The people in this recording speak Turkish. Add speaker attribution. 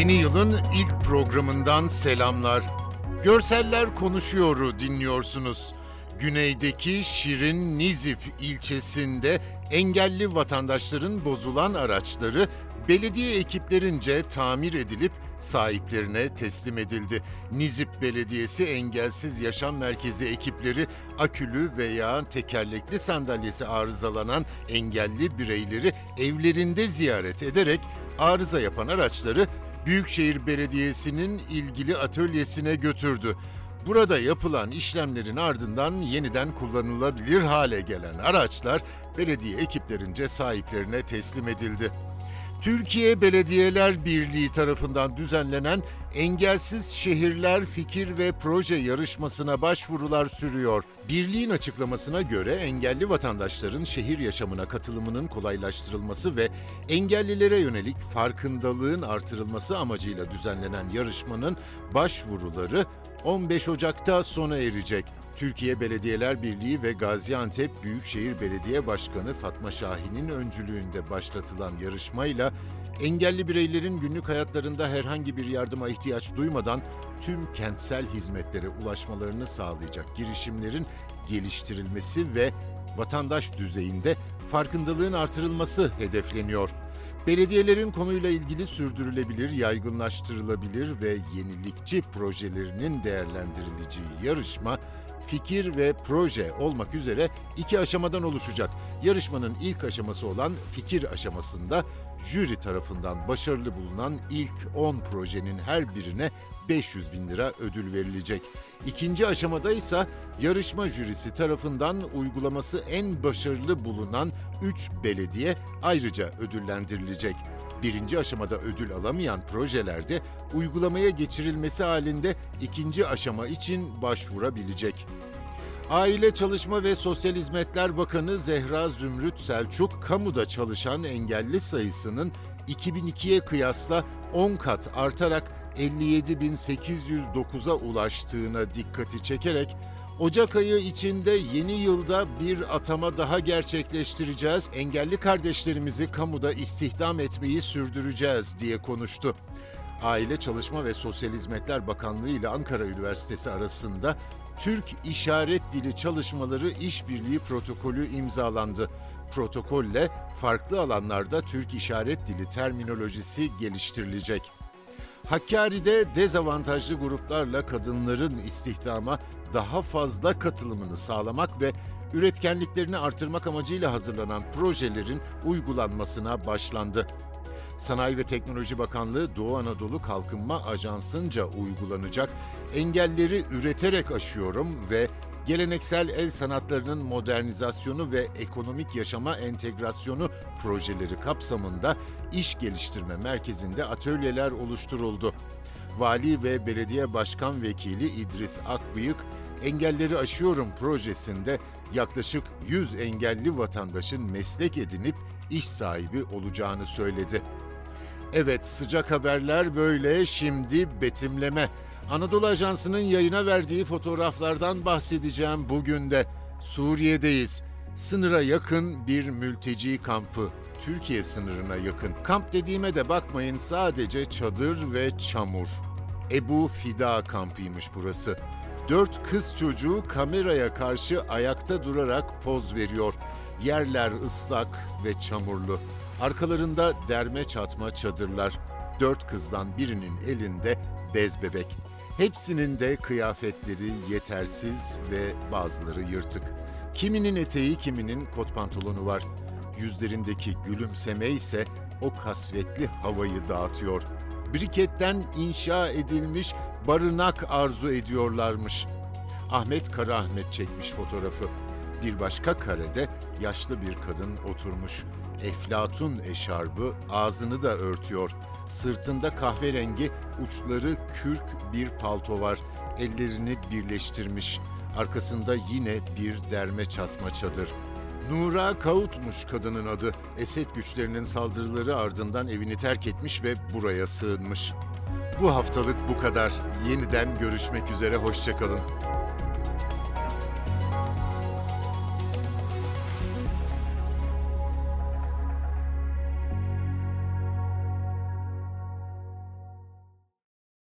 Speaker 1: Yeni yılın ilk programından selamlar. Görseller Konuşuyor'u dinliyorsunuz. Güneydeki Şirin Nizip ilçesinde engelli vatandaşların bozulan araçları belediye ekiplerince tamir edilip sahiplerine teslim edildi. Nizip Belediyesi Engelsiz Yaşam Merkezi ekipleri akülü veya tekerlekli sandalyesi arızalanan engelli bireyleri evlerinde ziyaret ederek arıza yapan araçları Büyükşehir Belediyesi'nin ilgili atölyesine götürdü. Burada yapılan işlemlerin ardından yeniden kullanılabilir hale gelen araçlar belediye ekiplerince sahiplerine teslim edildi. Türkiye Belediyeler Birliği tarafından düzenlenen Engelsiz Şehirler Fikir ve Proje yarışmasına başvurular sürüyor. Birliğin açıklamasına göre engelli vatandaşların şehir yaşamına katılımının kolaylaştırılması ve engellilere yönelik farkındalığın artırılması amacıyla düzenlenen yarışmanın başvuruları 15 Ocak'ta sona erecek. Türkiye Belediyeler Birliği ve Gaziantep Büyükşehir Belediye Başkanı Fatma Şahin'in öncülüğünde başlatılan yarışmayla engelli bireylerin günlük hayatlarında herhangi bir yardıma ihtiyaç duymadan tüm kentsel hizmetlere ulaşmalarını sağlayacak girişimlerin geliştirilmesi ve vatandaş düzeyinde farkındalığın artırılması hedefleniyor. Belediyelerin konuyla ilgili sürdürülebilir, yaygınlaştırılabilir ve yenilikçi projelerinin değerlendirileceği yarışma fikir ve proje olmak üzere iki aşamadan oluşacak. Yarışmanın ilk aşaması olan fikir aşamasında jüri tarafından başarılı bulunan ilk 10 projenin her birine 500 bin lira ödül verilecek. İkinci aşamada ise yarışma jürisi tarafından uygulaması en başarılı bulunan 3 belediye ayrıca ödüllendirilecek. Birinci aşamada ödül alamayan projelerde uygulamaya geçirilmesi halinde ikinci aşama için başvurabilecek. Aile Çalışma ve Sosyal Hizmetler Bakanı Zehra Zümrüt Selçuk, kamuda çalışan engelli sayısının 2002'ye kıyasla 10 kat artarak 57.809'a ulaştığına dikkati çekerek Ocak ayı içinde yeni yılda bir atama daha gerçekleştireceğiz. Engelli kardeşlerimizi kamuda istihdam etmeyi sürdüreceğiz diye konuştu. Aile Çalışma ve Sosyal Hizmetler Bakanlığı ile Ankara Üniversitesi arasında Türk İşaret Dili Çalışmaları İşbirliği Protokolü imzalandı. Protokolle farklı alanlarda Türk İşaret Dili terminolojisi geliştirilecek. Hakkari'de dezavantajlı gruplarla kadınların istihdama daha fazla katılımını sağlamak ve üretkenliklerini artırmak amacıyla hazırlanan projelerin uygulanmasına başlandı. Sanayi ve Teknoloji Bakanlığı Doğu Anadolu Kalkınma Ajansı'nca uygulanacak engelleri üreterek aşıyorum ve geleneksel el sanatlarının modernizasyonu ve ekonomik yaşama entegrasyonu projeleri kapsamında iş geliştirme merkezinde atölyeler oluşturuldu. Vali ve Belediye Başkan Vekili İdris Akbıyık, Engelleri Aşıyorum projesinde yaklaşık 100 engelli vatandaşın meslek edinip iş sahibi olacağını söyledi. Evet sıcak haberler böyle şimdi betimleme. Anadolu Ajansı'nın yayına verdiği fotoğraflardan bahsedeceğim bugün de. Suriye'deyiz. Sınıra yakın bir mülteci kampı. Türkiye sınırına yakın. Kamp dediğime de bakmayın sadece çadır ve çamur. Ebu Fida kampıymış burası. Dört kız çocuğu kameraya karşı ayakta durarak poz veriyor. Yerler ıslak ve çamurlu. Arkalarında derme çatma çadırlar. Dört kızdan birinin elinde bez bebek. Hepsinin de kıyafetleri yetersiz ve bazıları yırtık. Kiminin eteği, kiminin kot pantolonu var. Yüzlerindeki gülümseme ise o kasvetli havayı dağıtıyor. Briketten inşa edilmiş barınak arzu ediyorlarmış. Ahmet Kara Ahmet çekmiş fotoğrafı. Bir başka karede yaşlı bir kadın oturmuş. Eflatun eşarbı ağzını da örtüyor. Sırtında kahverengi uçları kürk bir palto var. Ellerini birleştirmiş. Arkasında yine bir derme çatma çadır. Nura Kaut'muş kadının adı. Esed güçlerinin saldırıları ardından evini terk etmiş ve buraya sığınmış. Bu haftalık bu kadar. Yeniden görüşmek üzere, hoşçakalın.